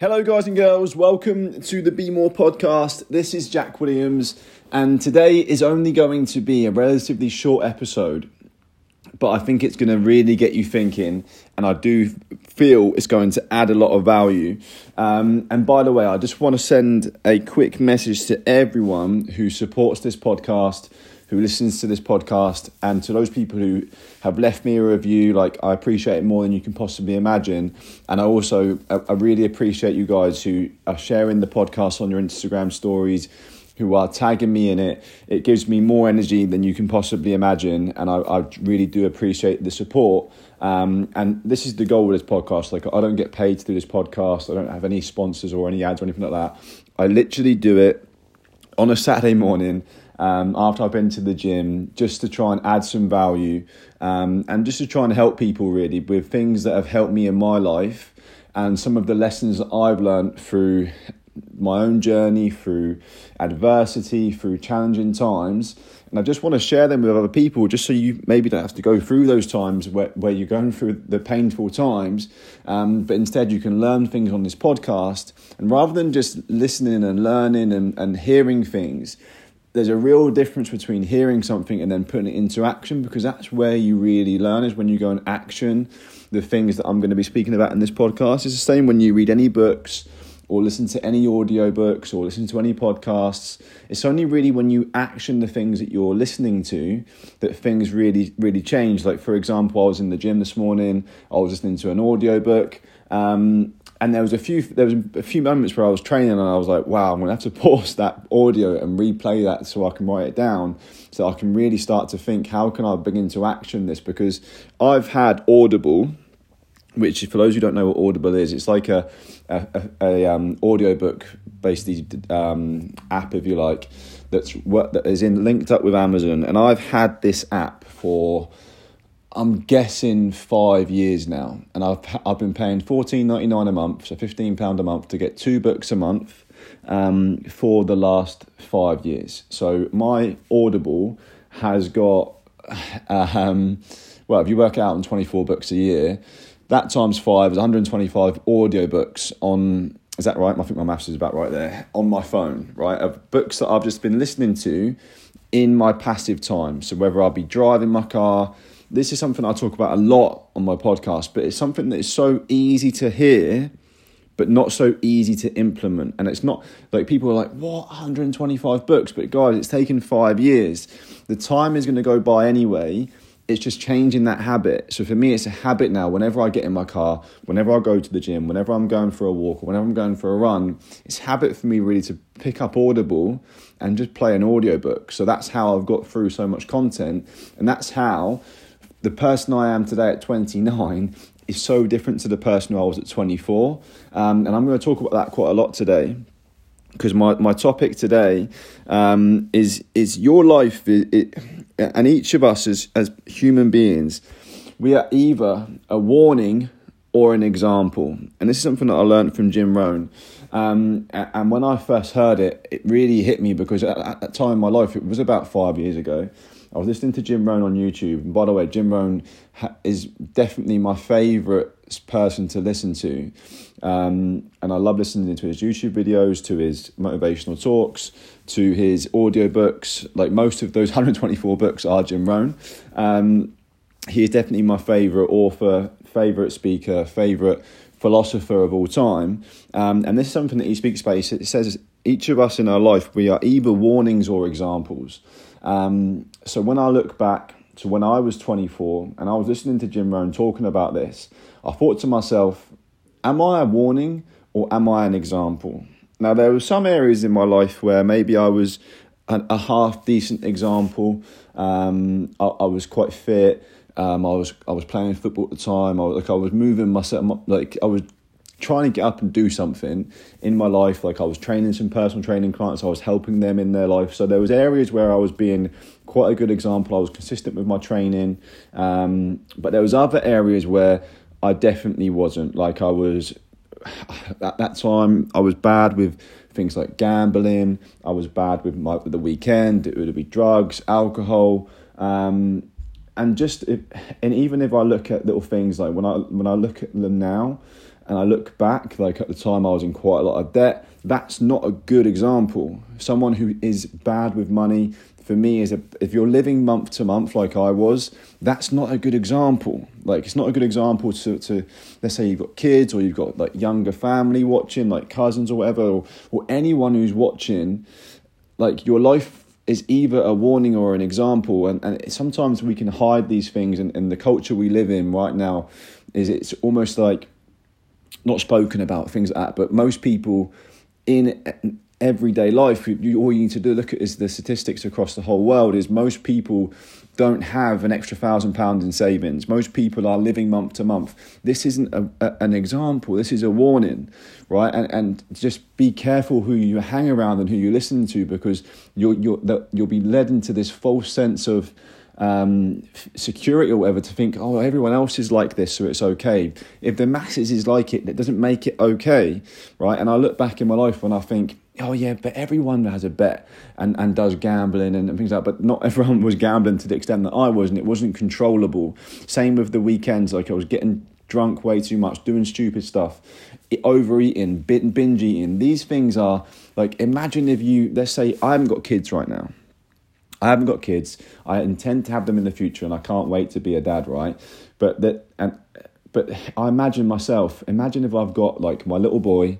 Hello, guys and girls. Welcome to the Be More podcast. This is Jack Williams, and today is only going to be a relatively short episode, but I think it's going to really get you thinking, and I do feel it's going to add a lot of value. Um, and by the way, I just want to send a quick message to everyone who supports this podcast who listens to this podcast and to those people who have left me a review like i appreciate it more than you can possibly imagine. And i also i really appreciate you guys who are sharing the podcast on your instagram stories who are tagging me in it. It gives me more energy than you can possibly imagine and i, I really do appreciate the support. Um, and this is the goal of this podcast. Like i don't get paid to do this podcast. I don't have any sponsors or any ads or anything like that. I literally do it on a saturday morning um, after I've been to the gym just to try and add some value um, and just to try and help people really with things that have helped me in my life and some of the lessons that I've learned through my own journey, through adversity, through challenging times. And I just want to share them with other people just so you maybe don't have to go through those times where, where you're going through the painful times, um, but instead you can learn things on this podcast. And rather than just listening and learning and, and hearing things, there's a real difference between hearing something and then putting it into action because that's where you really learn is when you go and action the things that I'm going to be speaking about in this podcast. It's the same when you read any books or listen to any audio books or listen to any podcasts. It's only really when you action the things that you're listening to that things really, really change. Like, for example, I was in the gym this morning, I was listening to an audio book. Um, and there was a few there was a few moments where I was training and I was like, wow, I'm gonna have to pause that audio and replay that so I can write it down, so I can really start to think how can I begin to action this? Because I've had Audible, which for those who don't know what Audible is, it's like a a, a, um, audiobook basically um, app if you like that's what that is in linked up with Amazon, and I've had this app for I'm guessing five years now, and I've I've been paying fourteen ninety nine a month, so fifteen pound a month to get two books a month um, for the last five years. So my Audible has got, um, well, if you work out on twenty four books a year, that times five is one hundred and twenty five audio books on. Is that right? I think my maths is about right there on my phone. Right, of books that I've just been listening to in my passive time. So whether I'll be driving my car this is something I talk about a lot on my podcast, but it's something that is so easy to hear, but not so easy to implement. And it's not like people are like, what, 125 books? But guys, it's taken five years. The time is going to go by anyway. It's just changing that habit. So for me, it's a habit now. Whenever I get in my car, whenever I go to the gym, whenever I'm going for a walk, or whenever I'm going for a run, it's habit for me really to pick up Audible and just play an audiobook. So that's how I've got through so much content. And that's how the person I am today at 29 is so different to the person who I was at 24. Um, and I'm going to talk about that quite a lot today because my, my topic today um, is is your life it, it, and each of us as, as human beings we are either a warning or an example. And this is something that I learned from Jim Rohn. Um, and when I first heard it it really hit me because at, at that time in my life it was about five years ago I was listening to Jim Rohn on YouTube. And by the way, Jim Rohn ha- is definitely my favourite person to listen to. Um, and I love listening to his YouTube videos, to his motivational talks, to his audiobooks. Like most of those 124 books are Jim Rohn. Um, he is definitely my favourite author, favourite speaker, favourite philosopher of all time. Um, and this is something that he speaks about. He says each of us in our life, we are either warnings or examples. Um, so when I look back to when I was 24 and I was listening to Jim Rohn talking about this, I thought to myself, am I a warning or am I an example? Now, there were some areas in my life where maybe I was a, half decent example. Um, I, I, was quite fit. Um, I was I was playing football at the time. I was, like I was moving myself. Like I was trying to get up and do something in my life like i was training some personal training clients i was helping them in their life. So there was areas where i was being quite a good example. I was consistent with my training um, but there was other areas where i definitely wasn't. Like i was at that time i was bad with things like gambling. I was bad with my with the weekend. It would be drugs alcohol um, and just if, and even if i look at little things like when i when i look at them now and I look back, like at the time I was in quite a lot of debt, that's not a good example. Someone who is bad with money, for me, is a, if you're living month to month like I was, that's not a good example. Like it's not a good example to, to let's say you've got kids or you've got like younger family watching, like cousins or whatever, or, or anyone who's watching, like your life is either a warning or an example and, and sometimes we can hide these things and, and the culture we live in right now is it's almost like not spoken about things like that but most people in everyday life all you need to do look at is the statistics across the whole world is most people don't have an extra thousand pounds in savings most people are living month to month this isn't a, a, an example this is a warning right and, and just be careful who you hang around and who you listen to because you'll, you'll, you'll be led into this false sense of um, security or whatever to think, oh, everyone else is like this, so it's okay. If the masses is like it, it doesn't make it okay, right? And I look back in my life when I think, oh yeah, but everyone has a bet and, and does gambling and, things like that. But not everyone was gambling to the extent that I was, and it wasn't controllable. Same with the weekends, like I was getting drunk way too much, doing stupid stuff, overeating, binge eating. These things are like, imagine if you, let's say, I haven't got kids right now I haven't got kids. I intend to have them in the future, and I can't wait to be a dad. Right, but that and but I imagine myself. Imagine if I've got like my little boy,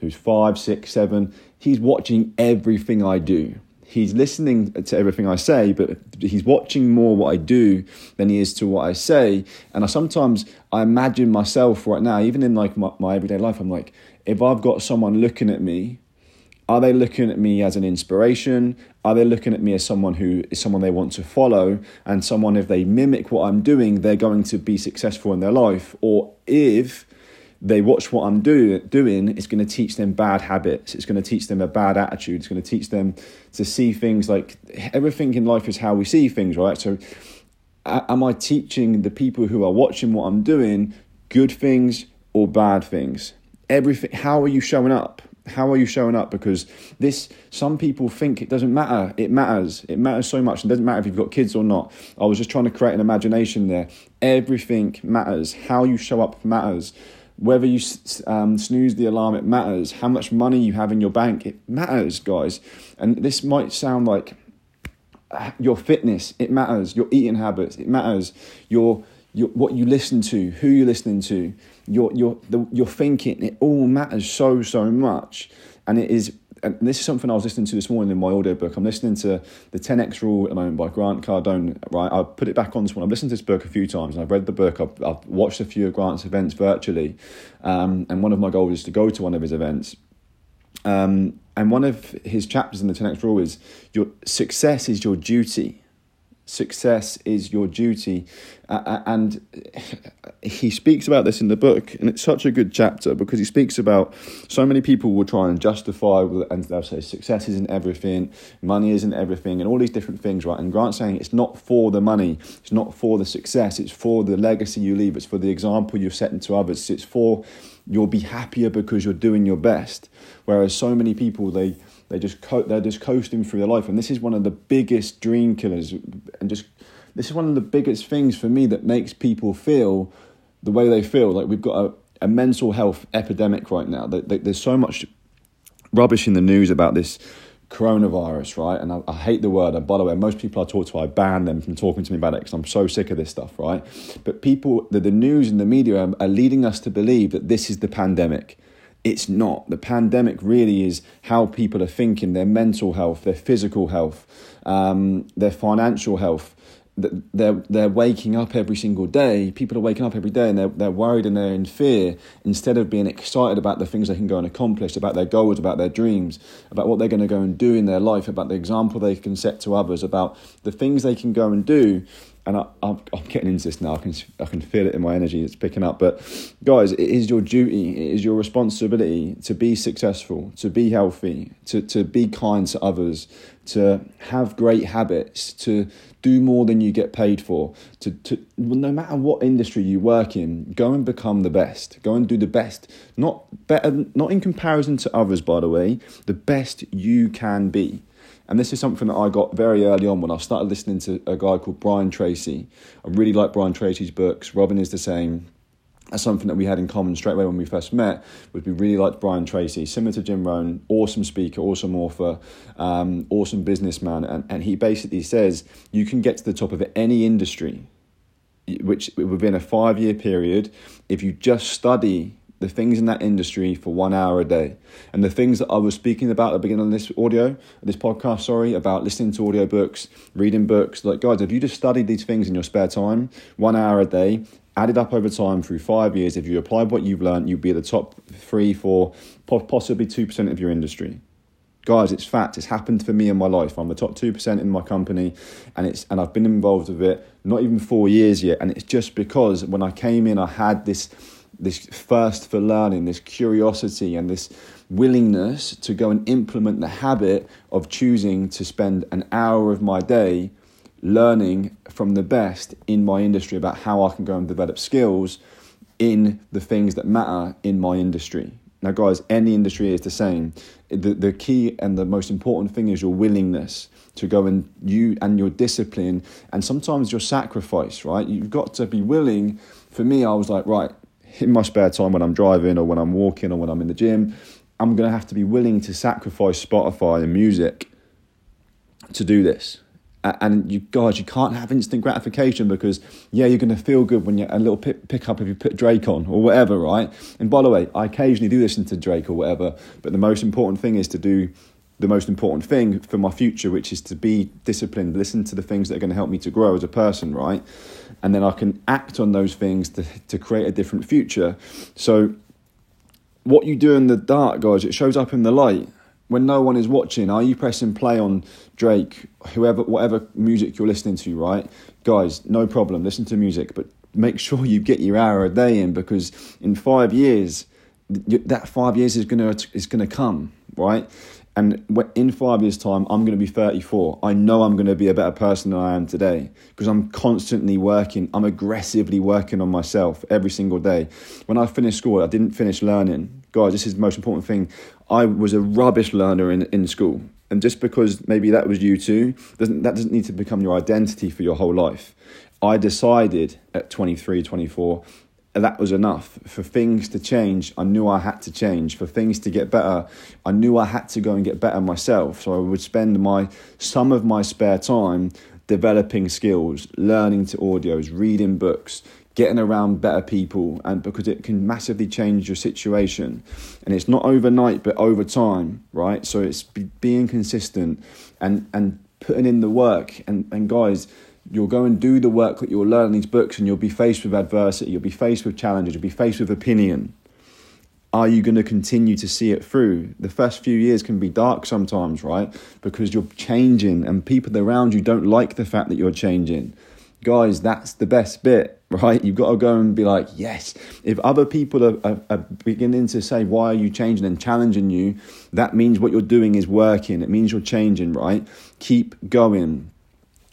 who's five, six, seven. He's watching everything I do. He's listening to everything I say, but he's watching more what I do than he is to what I say. And I sometimes I imagine myself right now, even in like my, my everyday life, I'm like, if I've got someone looking at me are they looking at me as an inspiration? Are they looking at me as someone who is someone they want to follow and someone if they mimic what I'm doing, they're going to be successful in their life? Or if they watch what I'm do, doing, it's going to teach them bad habits. It's going to teach them a bad attitude. It's going to teach them to see things like everything in life is how we see things, right? So, am I teaching the people who are watching what I'm doing good things or bad things? Everything. How are you showing up? how are you showing up because this some people think it doesn't matter it matters it matters so much it doesn't matter if you've got kids or not i was just trying to create an imagination there everything matters how you show up matters whether you um, snooze the alarm it matters how much money you have in your bank it matters guys and this might sound like uh, your fitness it matters your eating habits it matters your your, what you listen to, who you're listening to, your your the, your thinking. It all matters so so much, and it is. And this is something I was listening to this morning in my audio book. I'm listening to the 10x Rule at the moment by Grant Cardone. Right, I put it back on this one. I've listened to this book a few times, and I've read the book. I've, I've watched a few of Grant's events virtually, um, and one of my goals is to go to one of his events. Um, and one of his chapters in the 10x Rule is your success is your duty success is your duty. Uh, and he speaks about this in the book, and it's such a good chapter because he speaks about so many people will try and justify and they'll say success isn't everything, money isn't everything, and all these different things, right? And Grant's saying it's not for the money, it's not for the success, it's for the legacy you leave, it's for the example you're setting to others, it's for you'll be happier because you're doing your best. Whereas so many people, they they just co- they're just coasting through their life, and this is one of the biggest dream killers, and just this is one of the biggest things for me that makes people feel the way they feel. Like we've got a, a mental health epidemic right now. There's so much rubbish in the news about this coronavirus, right? And I, I, hate the word. And by the way, most people I talk to, I ban them from talking to me about it because I'm so sick of this stuff, right? But people, the, the news and the media are, are leading us to believe that this is the pandemic. It's not. The pandemic really is how people are thinking, their mental health, their physical health, um, their financial health. They're, they're waking up every single day. People are waking up every day and they're, they're worried and they're in fear instead of being excited about the things they can go and accomplish, about their goals, about their dreams, about what they're going to go and do in their life, about the example they can set to others, about the things they can go and do and I, am getting into this now. I can I can feel it in my energy. It's picking up. But guys, it is your duty. It is your responsibility to be successful, to be healthy, to to be kind to others, to have great habits, to do more than you get paid for. To to no matter what industry you work in, go and become the best. Go and do the best. Not better. Not in comparison to others, by the way. The best you can be. And this is something that I got very early on when I started listening to a guy called Brian Tracy. I really like Brian Tracy's books. Robin is the same. that's something that we had in common straight away when we first met was we really liked Brian Tracy, similar to Jim Rohn, awesome speaker, awesome author, um, awesome businessman. And, and he basically says you can get to the top of any industry, which within a five year period, if you just study the things in that industry for one hour a day. And the things that I was speaking about at the beginning of this audio, this podcast, sorry, about listening to audiobooks, reading books, like guys, if you just studied these things in your spare time, one hour a day, added up over time through five years, if you applied what you've learned, you'd be at the top three, four, possibly 2% of your industry. Guys, it's fact. It's happened for me in my life. I'm the top two percent in my company, and it's and I've been involved with it not even four years yet. And it's just because when I came in, I had this this thirst for learning, this curiosity, and this willingness to go and implement the habit of choosing to spend an hour of my day learning from the best in my industry about how I can go and develop skills in the things that matter in my industry. Now, guys, any industry is the same. The, the key and the most important thing is your willingness to go and you and your discipline and sometimes your sacrifice, right? You've got to be willing. For me, I was like, right, in my spare time when I'm driving or when I'm walking or when I'm in the gym, I'm going to have to be willing to sacrifice Spotify and music to do this. And you guys, you can't have instant gratification because yeah, you're going to feel good when you a little pick, pick up if you put Drake on or whatever, right? And by the way, I occasionally do listen to Drake or whatever, but the most important thing is to do the most important thing for my future, which is to be disciplined, listen to the things that are going to help me to grow as a person, right? And then I can act on those things to, to create a different future. So, what you do in the dark, guys, it shows up in the light. When no one is watching, are you pressing play on Drake, whoever, whatever music you're listening to, right? Guys, no problem, listen to music, but make sure you get your hour a day in because in five years, that five years is gonna is gonna come, right? And in five years' time, I'm going to be 34. I know I'm going to be a better person than I am today because I'm constantly working. I'm aggressively working on myself every single day. When I finished school, I didn't finish learning. Guys, this is the most important thing. I was a rubbish learner in, in school. And just because maybe that was you too, doesn't, that doesn't need to become your identity for your whole life. I decided at 23, 24 that was enough. For things to change, I knew I had to change. For things to get better, I knew I had to go and get better myself. So I would spend my some of my spare time developing skills, learning to audios, reading books, getting around better people, and because it can massively change your situation. And it's not overnight, but over time, right? So it's being consistent and and putting in the work. And and guys you'll go and do the work that you'll learn in these books and you'll be faced with adversity, you'll be faced with challenges, you'll be faced with opinion. Are you going to continue to see it through? The first few years can be dark sometimes, right? Because you're changing and people around you don't like the fact that you're changing. Guys, that's the best bit, right? You've got to go and be like, yes. If other people are, are, are beginning to say, why are you changing and challenging you, that means what you're doing is working. It means you're changing, right? Keep going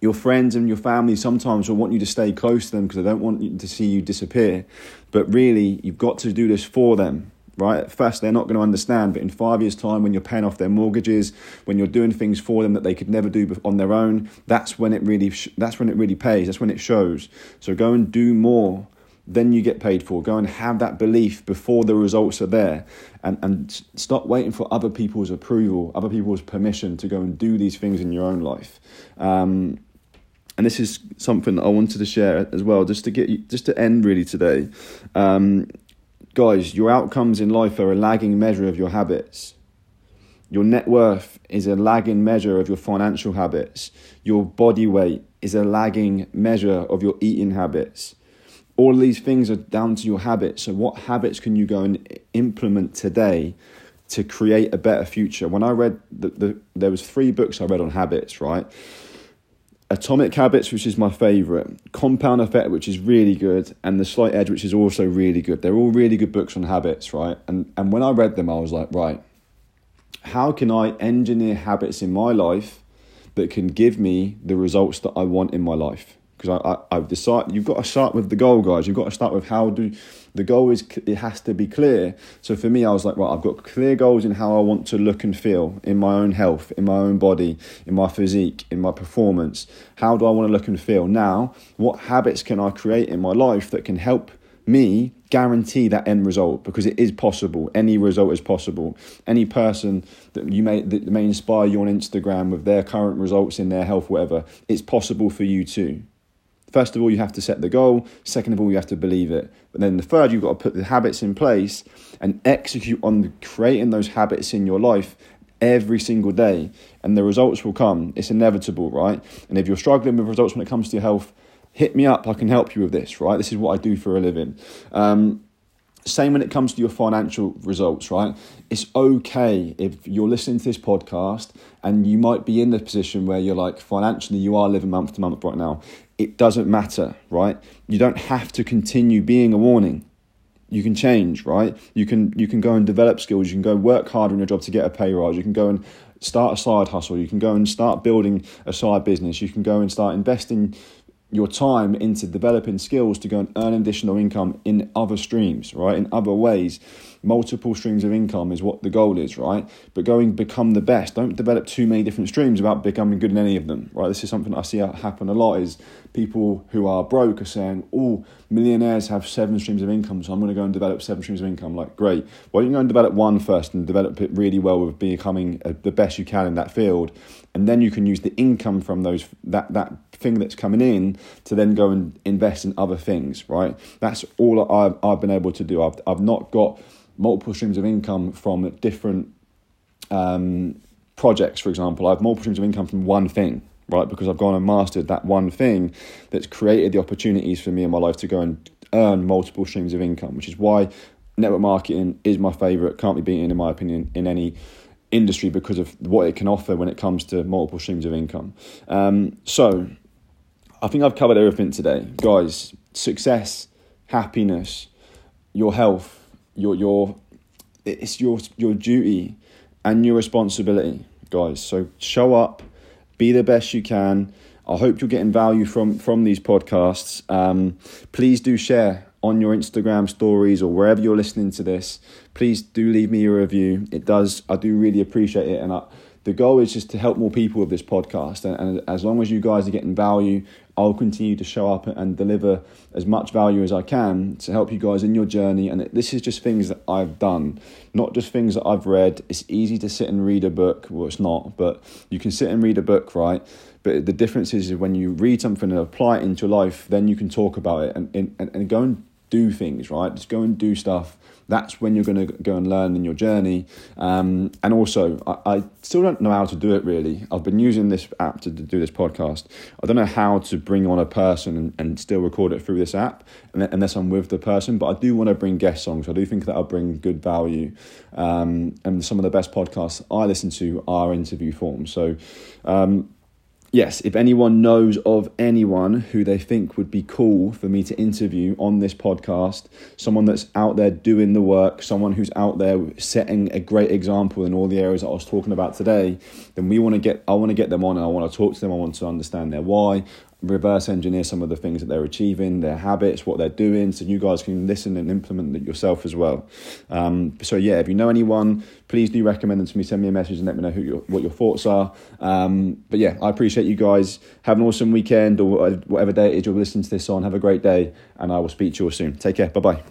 your friends and your family sometimes will want you to stay close to them because they don't want to see you disappear. But really, you've got to do this for them, right? At first, they're not going to understand, but in five years' time, when you're paying off their mortgages, when you're doing things for them that they could never do on their own, that's when it really that's when it really pays. That's when it shows. So go and do more then you get paid for. Go and have that belief before the results are there and, and stop waiting for other people's approval, other people's permission to go and do these things in your own life. Um, and this is something that I wanted to share as well, just to get just to end really today. Um, guys, your outcomes in life are a lagging measure of your habits. Your net worth is a lagging measure of your financial habits. Your body weight is a lagging measure of your eating habits. All these things are down to your habits. So, what habits can you go and implement today to create a better future? When I read the, the there was three books I read on habits, right? Atomic Habits, which is my favourite, Compound Effect, which is really good, and The Slight Edge, which is also really good. They're all really good books on habits, right? And and when I read them, I was like, right, how can I engineer habits in my life that can give me the results that I want in my life? Because I, I, have decided you've got to start with the goal, guys. You've got to start with how do the goal is it has to be clear. So for me, I was like, right, I've got clear goals in how I want to look and feel in my own health, in my own body, in my physique, in my performance. How do I want to look and feel now? What habits can I create in my life that can help me guarantee that end result because it is possible. Any result is possible. Any person that you may that may inspire you on Instagram with their current results in their health, whatever, it's possible for you too. First of all, you have to set the goal. Second of all, you have to believe it. But then the third, you've got to put the habits in place and execute on creating those habits in your life every single day. And the results will come. It's inevitable, right? And if you're struggling with results when it comes to your health, hit me up. I can help you with this, right? This is what I do for a living. Um, same when it comes to your financial results, right? It's okay if you're listening to this podcast and you might be in the position where you're like financially you are living month to month right now. It doesn't matter, right? You don't have to continue being a warning. You can change, right? You can you can go and develop skills. You can go work harder in your job to get a pay rise. You can go and start a side hustle. You can go and start building a side business. You can go and start investing your time into developing skills to go and earn additional income in other streams, right? In other ways. Multiple streams of income is what the goal is, right? But going become the best. Don't develop too many different streams about becoming good in any of them, right? This is something I see happen a lot is people who are broke are saying, oh, millionaires have seven streams of income, so I'm going to go and develop seven streams of income. Like, great. Why don't you go and develop one first and develop it really well with becoming uh, the best you can in that field. And then you can use the income from those that, that thing that's coming in to then go and invest in other things, right? That's all I've, I've been able to do. I've, I've not got multiple streams of income from different um, projects, for example. I have multiple streams of income from one thing, right? Because I've gone and mastered that one thing that's created the opportunities for me in my life to go and earn multiple streams of income, which is why network marketing is my favorite, can't be beaten, in my opinion, in any industry because of what it can offer when it comes to multiple streams of income. Um, so, I think I've covered everything today. Guys, success, happiness, your health, your your it's your your duty and your responsibility, guys. So show up, be the best you can. I hope you're getting value from from these podcasts. Um, please do share on your Instagram stories or wherever you're listening to this. Please do leave me a review. It does. I do really appreciate it, and I the goal is just to help more people with this podcast. And, and, as long as you guys are getting value, I'll continue to show up and deliver as much value as I can to help you guys in your journey. And this is just things that I've done, not just things that I've read. It's easy to sit and read a book. Well, it's not, but you can sit and read a book, right? But the difference is when you read something and apply it into your life, then you can talk about it and, and, and go and do things, right? Just go and do stuff that's when you're going to go and learn in your journey. Um, and also, I, I, still don't know how to do it really. I've been using this app to, to do this podcast. I don't know how to bring on a person and, and still record it through this app unless I'm with the person. But I do want to bring guest songs. I do think that I'll bring good value. Um, and some of the best podcasts I listen to are interview forms. So, um, yes, if anyone knows of anyone who they think would be cool for me to interview on this podcast, someone that's out there doing the work, someone who's out there setting a great example in all the areas that I was talking about today, then we want to get I want to get them on and I want to talk to them. I want to understand their why reverse engineer some of the things that they're achieving, their habits, what they're doing, so you guys can listen and implement it yourself as well. Um, so yeah, if you know anyone, please do recommend them to me. Send me a message and let me know who your, what your thoughts are. Um, but yeah, I appreciate you guys. Have an awesome weekend or whatever day it is you're listening to this on. Have a great day, and I will speak to you all soon. Take care. Bye bye.